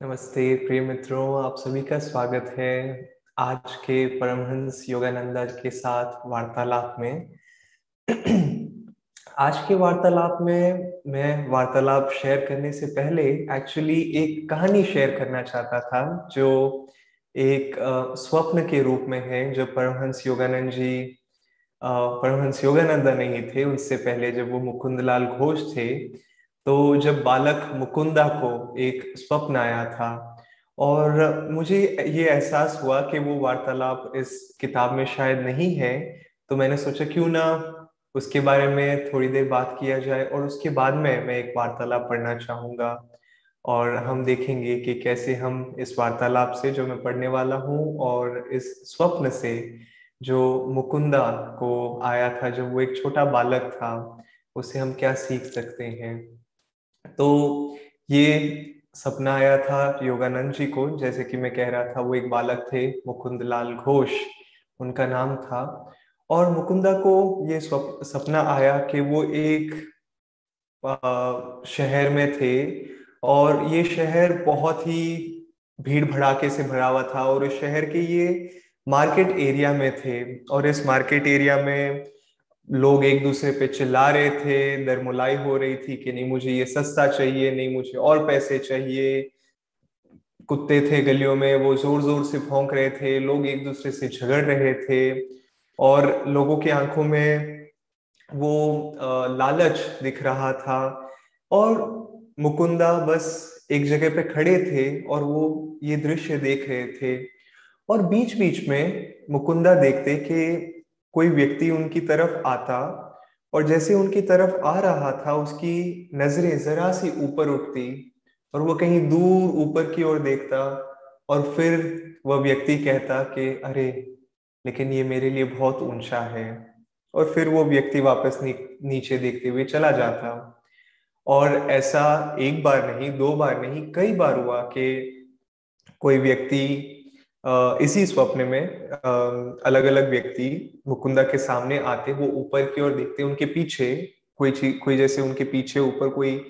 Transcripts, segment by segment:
नमस्ते प्रिय मित्रों, आप सभी का स्वागत है आज के परमहंस योगानंदा के साथ वार्तालाप में। आज के वार्तालाप में मैं वार्तालाप शेयर करने से पहले एक्चुअली एक कहानी शेयर करना चाहता था, जो एक स्वप्न के रूप में है, जो परमहंस योगानंद जी परमहंस योगानंदा नहीं थे उससे पहले जब वो मुकुंदलाल घोष थे तो जब बालक मुकुंदा को एक स्वप्न आया था और मुझे ये एहसास हुआ कि वो वार्तालाप इस किताब में शायद नहीं है तो मैंने सोचा क्यों ना उसके बारे में थोड़ी देर बात किया जाए और उसके बाद में मैं एक वार्तालाप पढ़ना चाहूँगा और हम देखेंगे कि कैसे हम इस वार्तालाप से जो मैं पढ़ने वाला हूँ और इस स्वप्न से जो मुकुंदा को आया था, जब वो एक छोटा बालक था, उसे हम क्या सीख सकते हैं। तो ये सपना आया था योगानंद जी को। जैसे कि मैं कह रहा था, वो एक बालक थे मुकुंद लाल घोष, उनका नाम था। और मुकुंदा को ये सपना आया कि वो एक शहर में थे और ये शहर बहुत ही भीड़ भड़ाके से भरा हुआ था और इस शहर के ये मार्केट एरिया में थे और इस मार्केट एरिया में लोग एक दूसरे पे चिल्ला रहे थे, दरमुलाई हो रही थी कि नहीं मुझे ये सस्ता चाहिए, नहीं मुझे और पैसे चाहिए। कुत्ते थे गलियों में, वो ज़ोर ज़ोर से भौंक रहे थे, लोग एक दूसरे से झगड़ रहे थे और लोगों की आँखों में वो लालच दिख रहा था और मुकुंदा बस एक जगह पे खड़े थे और वो ये दृश्य देख रहे थे और बीच बीच में मुकुंदा देखते कि कोई व्यक्ति उनकी तरफ़ आता और जैसे उनकी तरफ़ आ रहा था उसकी नज़रें जरा सी ऊपर उठती और वो कहीं दूर ऊपर की ओर देखता और फिर वह व्यक्ति कहता कि अरे लेकिन ये मेरे लिए बहुत ऊँचा है। और फिर वो व्यक्ति वापस नी, नीचे देखते हुए चला जाता। और ऐसा एक बार नहीं दो बार नहीं कई बार हुआ कि कोई व्यक्ति इसी स्वप्न में अलग अलग व्यक्ति मुकुंदा के सामने आते, वो ऊपर की ओर देखते, उनके पीछे कोई चीज़ कोई जैसे उनके पीछे ऊपर कोई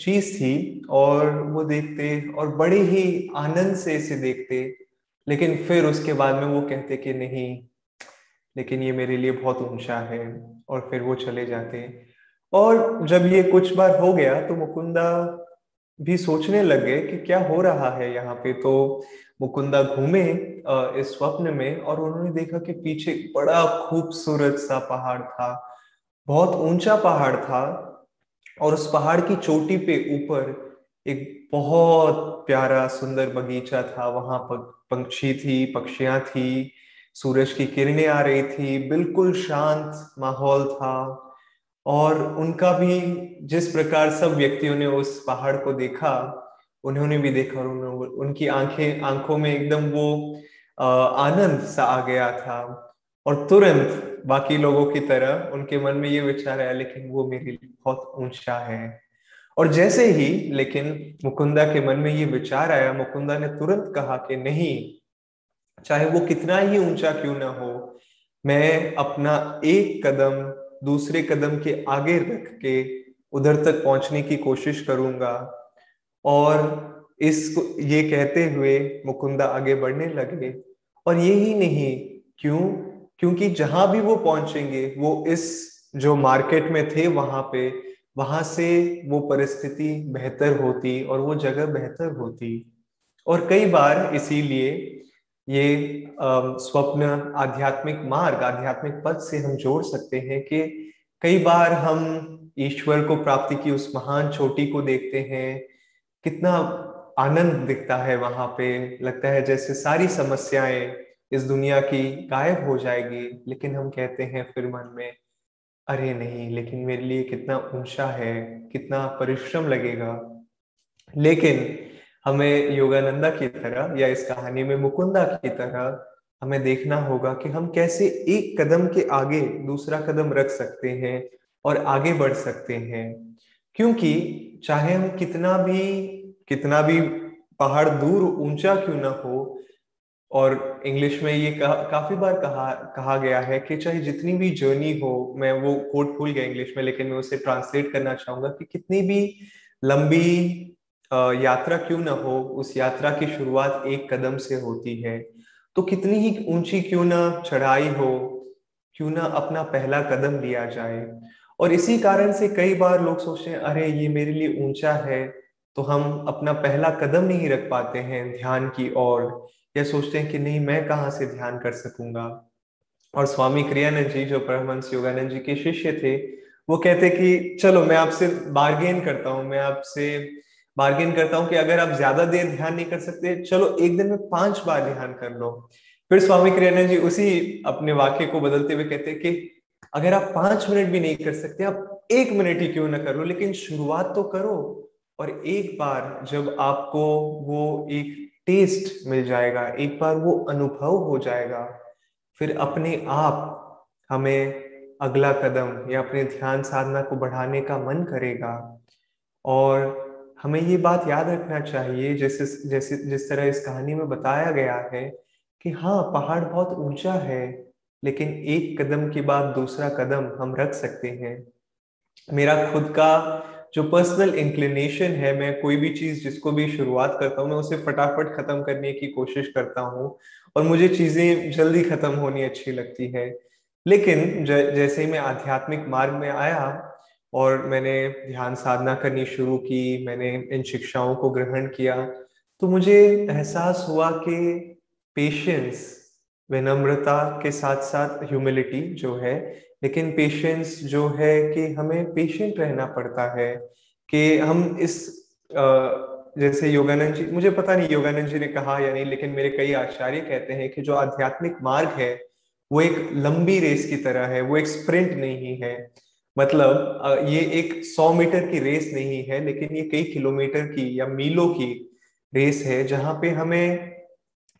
चीज़ थी और वो देखते और बड़े ही आनंद से इसे देखते, लेकिन फिर उसके बाद में वो कहते कि नहीं, लेकिन ये मेरे लिए बहुत ऊँचा है और फिर वो चले जाते। और जब ये कुछ बार हो गया तो मुकुंदा भी सोचने लगे कि क्या हो रहा है यहाँ पे तो मुकुंदा घूमे इस स्वप्न में और उन्होंने देखा कि पीछे बड़ा खूबसूरत सा पहाड़ था, बहुत ऊँचा पहाड़ था और उस पहाड़ की चोटी पे ऊपर एक बहुत प्यारा सुंदर बगीचा था। वहाँ पंक्षी थी, पक्षियाँ थी, सूरज की किरणें आ रही थी, बिल्कुल शांत माहौल था। और उनका भी जिस प्रकार सब व्यक्तियों ने उस पहाड़ को देखा, उन्होंने भी देखा और उन्होंने उनकी आँखें, आँखों में एकदम वो आनंद सा आ गया था। और तुरंत बाकी लोगों की तरह उनके मन में ये विचार आया, लेकिन वो मेरे लिए बहुत ऊँचा है। और जैसे ही, लेकिन मुकुंदा के मन में ये विचार आया, मुकुंदा ने तुरंत कहा कि, नहीं, चाहे वो कितना ही ऊँचा क्यों ना हो, मैं अपना एक कदम दूसरे कदम के आगे रख के उधर तक पहुँचने की कोशिश करूँगा। और इस ये कहते हुए मुकुंदा आगे बढ़ने लगे। और ये ही नहीं, क्यों? क्योंकि जहाँ भी वो पहुँचेंगे, वो इस जो मार्केट में थे वहाँ पे, वहाँ से वो परिस्थिति बेहतर होती और वो जगह बेहतर होती। और कई बार इसीलिए ये स्वप्न आध्यात्मिक मार्ग, आध्यात्मिक पद से हम जोड़ सकते हैं कि कई बार हम ईश्वर को प्राप्ति की उस महान चोटी को देखते हैं, कितना आनंद दिखता है वहाँ पे। लगता है जैसे सारी समस्याएँ इस दुनिया की गायब हो जाएगी, लेकिन हम कहते हैं फिर मन में, अरे नहीं, लेकिन मेरे लिए कितना ऊँचा है, कितना परिश्रम लगेगा। लेकिन हमें योगानंदा की तरह या इस कहानी में मुकुंदा की तरह हमें देखना होगा कि हम कैसे एक कदम के आगे दूसरा कदम रख सकते हैं और आगे बढ़ सकते हैं। क्योंकि चाहे हम कितना भी कितना भी पहाड़ दूर ऊँचा क्यों ना हो और इंग्लिश में ये कहा, काफ़ी बार कहा कहा गया है कि चाहे जितनी भी जर्नी हो मैं वो कोट भूल गया इंग्लिश में लेकिन मैं उसे ट्रांसलेट करना चाहूँगा कि कितनी भी लंबी यात्रा क्यों ना हो? उस यात्रा की शुरुआत एक कदम से होती है। तो कितनी ही ऊँची क्यों ना चढ़ाई हो, क्यों ना अपना पहला कदम लिया जाए। और इसी कारण से कई बार लोग सोचते हैं, अरे, ये मेरे लिए ऊँचा है तो हम अपना पहला कदम नहीं रख पाते हैं ध्यान की ओर। या सोचते हैं कि, नहीं, मैं कहाँ से ध्यान कर सकूँगा? और स्वामी क्रियानंद जी, जो परमहंस योगानंद जी के शिष्य थे, वो कहते कि, चलो, मैं आपसे बार्गेन करता हूँ, मैं आपसे बार्गेन करता हूँ कि अगर आप ज़्यादा देर ध्यान नहीं कर सकते, चलो, एक दिन में पाँच बार ध्यान कर लो। फिर स्वामी क्रियानंद जी उसी अपने वाक्य को बदलते हुए कहते हैं कि अगर आप पाँच मिनट भी नहीं कर सकते, आप एक मिनट ही क्यों ना कर लो, लेकिन शुरुआत तो करो। और एक बार जब आपको वो एक टेस्ट मिल जाएगा, एक बार वो अनुभव हो जाएगा, फिर अपने आप हमें अगला कदम या अपने ध्यान साधना को बढ़ाने का मन करेगा। और हमें ये बात याद रखना चाहिए, जैसे जैसे, जिस तरह इस कहानी में बताया गया है कि हाँ पहाड़ बहुत ऊँचा है, लेकिन एक कदम के बाद दूसरा कदम हम रख सकते हैं। मेरा खुद का जो पर्सनल इंक्लिनेशन है, मैं कोई भी चीज़ जिसको भी शुरुआत करता हूँ, मैं उसे फटाफट खत्म करने की कोशिश करता हूँ और मुझे चीज़ें जल्दी खत्म होनी अच्छी लगती है। लेकिन जैसे ही मैं आध्यात्मिक मार्ग में आया और मैंने ध्यान साधना करनी शुरू की, मैंने इन शिक्षाओं को ग्रहण किया। तो मुझे एहसास हुआ कि पेशेंस विनम्रता के साथ साथ ह्यूमिलिटी जो है, लेकिन पेशेंस जो है कि हमें पेशेंट रहना पड़ता है कि हम इस जैसे योगानंद जी, मुझे पता नहीं योगानंद जी ने कहा या नहीं, लेकिन मेरे कई आचार्य कहते हैं कि जो आध्यात्मिक मार्ग है, वो एक लंबी रेस की तरह है, वो एक स्प्रिंट नहीं है। मतलब ये एक सौ मीटर की रेस नहीं है, लेकिन ये कई किलोमीटर की या मीलों की रेस है, जहाँ पे हमें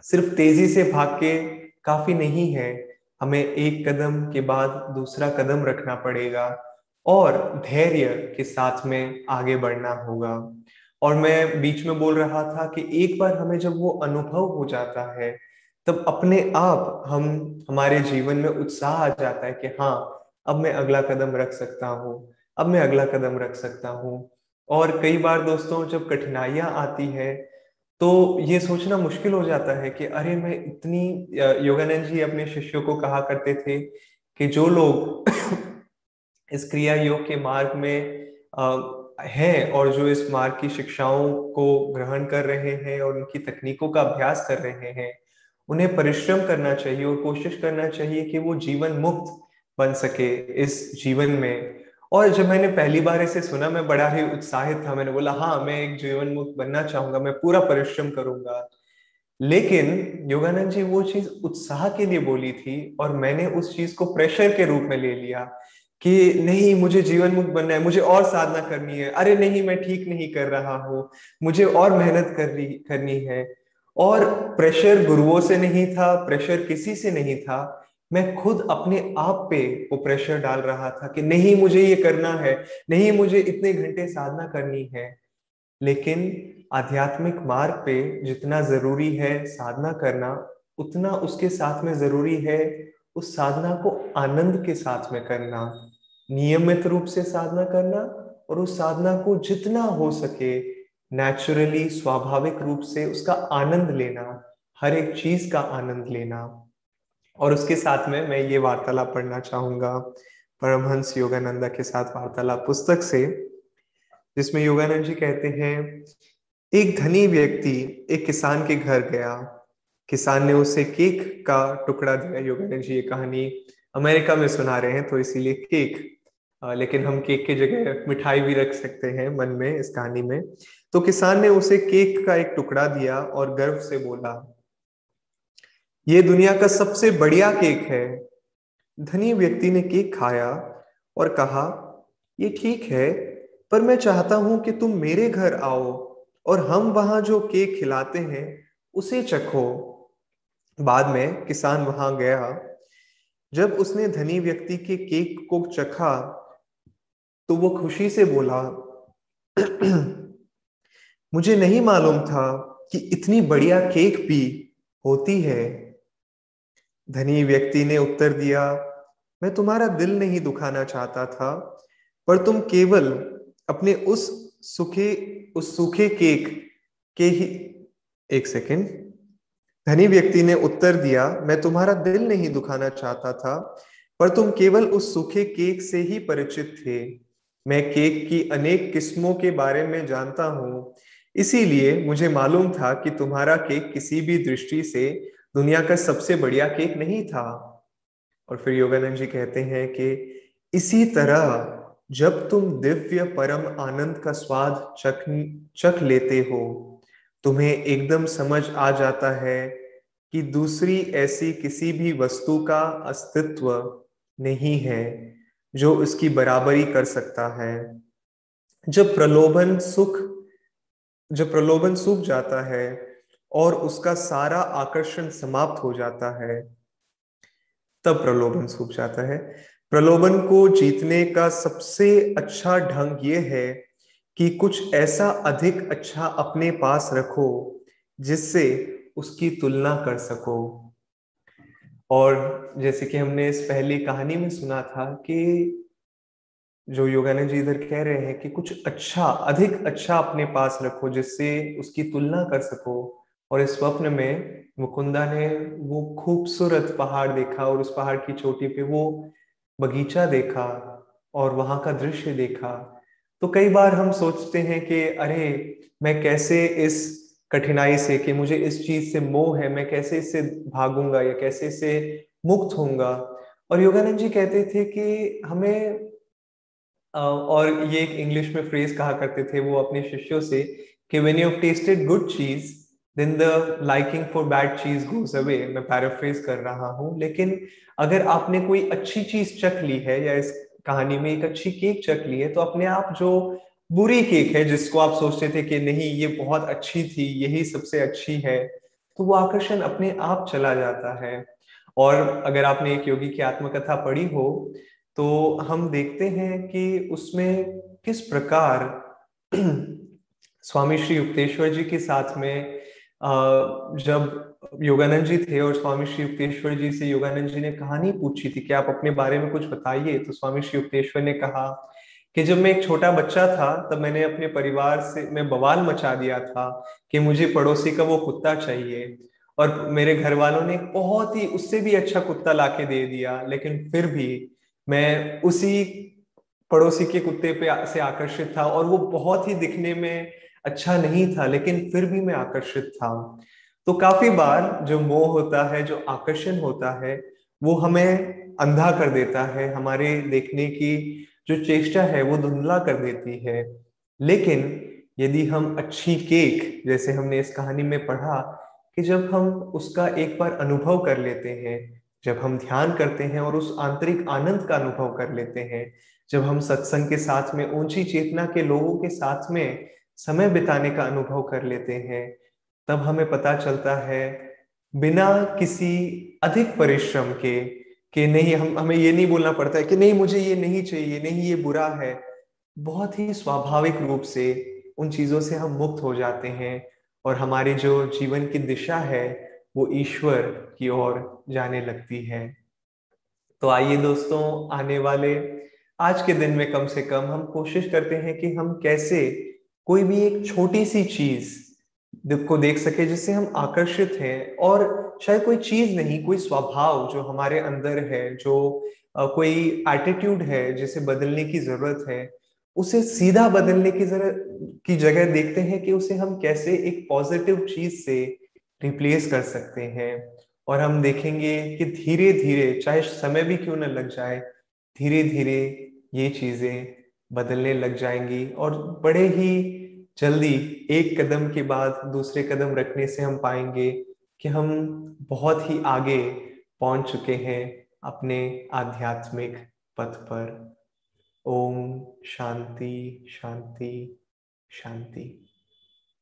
सिर्फ़ तेज़ी से भाग के काफ़ी नहीं है। हमें एक कदम के बाद दूसरा कदम रखना पड़ेगा और धैर्य के साथ में आगे बढ़ना होगा। और मैं बीच में बोल रहा था कि एक बार हमें जब वो अनुभव हो जाता है, तब अपने आप हम, हमारे जीवन में उत्साह आ जाता है कि हाँ अब मैं अगला कदम रख सकता हूँ, अब मैं अगला कदम रख सकता हूँ। और कई बार दोस्तों, जब कठिनाइयाँ आती है तो ये सोचना मुश्किल हो जाता है कि अरे, मैं इतनी योगानंद जी अपने शिष्यों को कहा करते थे कि जो लोग इस क्रिया योग के मार्ग में हैं और जो इस मार्ग की शिक्षाओं को ग्रहण कर रहे हैं और उनकी तकनीकों का अभ्यास कर रहे हैं, उन्हें परिश्रम करना चाहिए और कोशिश करना चाहिए कि वो जीवन मुक्त बन सके इस जीवन में। और जब मैंने पहली बार इसे सुना, मैं बड़ा ही उत्साहित था। मैंने बोला हाँ मैं एक जीवन मुक्त बनना चाहूँगा, मैं पूरा परिश्रम करूँगा। लेकिन योगानंद जी, वो चीज़ उत्साह के लिए बोली थी और मैंने उस चीज़ को प्रेशर के रूप में ले लिया कि, नहीं, मुझे जीवन मुक्त बनना है, मुझे और साधना करनी है। अरे, नहीं, मैं ठीक नहीं कर रहा हूँ, मुझे और मेहनत करनी करनी है। और प्रेशर गुरुओं से नहीं था, प्रेशर किसी से नहीं था। मैं खुद अपने आप पे वो प्रेशर डाल रहा था कि नहीं मुझे ये करना है, नहीं मुझे इतने घंटे साधना करनी है। लेकिन आध्यात्मिक मार्ग पे जितना ज़रूरी है साधना करना, उतना उसके साथ में ज़रूरी है उस साधना को आनंद के साथ में करना, नियमित रूप से साधना करना और उस साधना को जितना हो सके नेचुरली स्वाभाविक रूप से उसका आनंद लेना, हर एक चीज़ का आनंद लेना। और उसके साथ में मैं ये वार्तालाप पढ़ना चाहूँगा परमहंस योगानंदा के साथ वार्तालाप पुस्तक से, जिसमें योगानंद जी कहते हैं, एक धनी व्यक्ति एक किसान के घर गया। किसान ने उसे केक का टुकड़ा दिया। योगानंद जी ये कहानी अमेरिका में सुना रहे हैं तो इसीलिए केक। लेकिन हम केक की जगह मिठाई भी रख सकते हैं मन में इस कहानी में। तो किसान ने उसे केक का एक टुकड़ा दिया और गर्व से बोला ये दुनिया का सबसे बढ़िया केक है। धनी व्यक्ति ने केक खाया और कहा, ये ठीक है, पर मैं चाहता हूँ कि तुम मेरे घर आओ और हम वहाँ जो केक खिलाते हैं, उसे चखो। बाद में किसान वहाँ गया। जब उसने धनी व्यक्ति के केक को चखा तो वो खुशी से बोला, मुझे नहीं मालूम था कि इतनी बढ़िया केक भी होती है। धनी व्यक्ति ने उत्तर दिया, मैं तुम्हारा दिल नहीं दुखाना चाहता था, पर तुम केवल अपने उस सुखी, उस सूखे केक के ही एक सेकेंड। धनी व्यक्ति ने उत्तर दिया, मैं तुम्हारा दिल नहीं दुखाना चाहता था, पर तुम केवल उस सूखे केक से ही परिचित थे। मैं केक की अनेक किस्मों के बारे में जानता हूँ, इसीलिए मुझे मालूम था कि तुम्हारा केक किसी भी दृष्टि से दुनिया का सबसे बढ़िया केक नहीं था। और फिर योगानंद जी कहते हैं कि इसी तरह जब तुम दिव्य परम आनंद का स्वाद चख चख लेते हो, तुम्हें एकदम समझ आ जाता है कि दूसरी ऐसी किसी भी वस्तु का अस्तित्व नहीं है जो उसकी बराबरी कर सकता है। जब प्रलोभन सुख, जब प्रलोभन सूख जाता है और उसका सारा आकर्षण समाप्त हो जाता है, तब प्रलोभन सूख जाता है। प्रलोभन को जीतने का सबसे अच्छा ढंग ये है कि कुछ ऐसा अधिक अच्छा अपने पास रखो जिससे उसकी तुलना कर सको। और जैसे कि हमने इस पहली कहानी में सुना था कि जो योगानंद जी इधर कह रहे हैं कि कुछ अच्छा अधिक अच्छा अपने पास रखो जिससे उसकी तुलना कर सको और इस स्वप्न में मुकुंदा ने वो खूबसूरत पहाड़ देखा और उस पहाड़ की चोटी पे वो बगीचा देखा और वहाँ का दृश्य देखा। तो कई बार हम सोचते हैं कि, अरे, मैं कैसे इस कठिनाई से, कि मुझे इस चीज़ से मोह है, मैं कैसे इससे भागूँगा या कैसे इससे मुक्त होऊँगा? और योगानंद जी कहते थे कि हमें और ये एक इंग्लिश में फ्रेज कहा करते थे वो अपने शिष्यों से कि when you tasted good cheese then the liking for bad cheese goes away मैं पैराफ्रेज कर रहा हूँ। लेकिन अगर आपने कोई अच्छी चीज़ चख ली है या इस कहानी में एक अच्छी केक चख ली है तो अपने आप जो बुरी केक है, जिसको आप सोचते थे कि नहीं, ये बहुत अच्छी थी, यही सबसे अच्छी है तो वो आकर्षण अपने आप चला जाता है। और अगर आपने एक योगी की आत्मकथा पढ़ी हो तो हम देखते हैं कि उसमें किस प्रकार स्वामी श्री युक्तेश्वर जी के साथ में जब योगानंद जी थे और स्वामी श्री युक्तेश्वर जी से योगानंद जी ने कहानी पूछी थी कि आप अपने बारे में कुछ बताइए तो स्वामी श्री युक्तेश्वर ने कहा कि जब मैं एक छोटा बच्चा था, तब मैंने अपने परिवार से, मैं बवाल मचा दिया था कि मुझे पड़ोसी का वो कुत्ता चाहिए। और मेरे घर वालों ने बहुत ही, उससे भी अच्छा कुत्ता लाके दे दिया, लेकिन फिर भी मैं उसी पड़ोसी के कुत्ते पे से आकर्षित था और वो बहुत ही दिखने में अच्छा नहीं था, लेकिन फिर भी मैं आकर्षित था। तो काफ़ी बार जो मोह होता है, जो आकर्षण होता है, वो हमें अंधा कर देता है। हमारे देखने की जो चेष्टा है, वो धुंधला कर देती है। लेकिन यदि हम अच्छी केक, जैसे हमने इस कहानी में पढ़ा, कि जब हम उसका एक बार अनुभव कर लेते हैं, जब हम ध्यान करते हैं और उस आंतरिक आनंद का अनुभव कर लेते हैं, जब हम सत्संग के साथ में, ऊँची चेतना के लोगों के साथ में समय बिताने का अनुभव कर लेते हैं, तब हमें पता चलता है, बिना किसी अधिक परिश्रम के, कि नहीं, हम, हमें ये नहीं बोलना पड़ता है कि नहीं, मुझे ये नहीं चाहिए, नहीं, ये बुरा है, बहुत ही स्वाभाविक रूप से उन चीज़ों से हम मुक्त हो जाते हैं और हमारी जो जीवन की दिशा है, वो ईश्वर की ओर जाने लगती है। तो आइए दोस्तों, आने वाले आज के दिन में कम से कम हम कोशिश करते हैं कि हम कैसे कोई भी एक छोटी सी चीज़ को देख सके जिससे हम आकर्षित हैं और शायद कोई चीज़ नहीं, कोई स्वभाव जो हमारे अंदर है, जो कोई एटीट्यूड है जिसे बदलने की ज़रूरत है, उसे सीधा बदलने की ज़रूरत की जगह देखते हैं कि उसे हम कैसे एक पॉजिटिव चीज़ से रिप्लेस कर सकते हैं। और हम देखेंगे कि धीरे धीरे चाहे समय भी क्यों ना लग जाए धीरे धीरे ये चीज़ें बदलने लग जाएँगी और बड़े ही जल्दी एक कदम के बाद दूसरे कदम रखने से हम पाएँगे कि हम बहुत ही आगे पहुँच चुके हैं अपने आध्यात्मिक पथ पर। ओम शांति शांति शांति।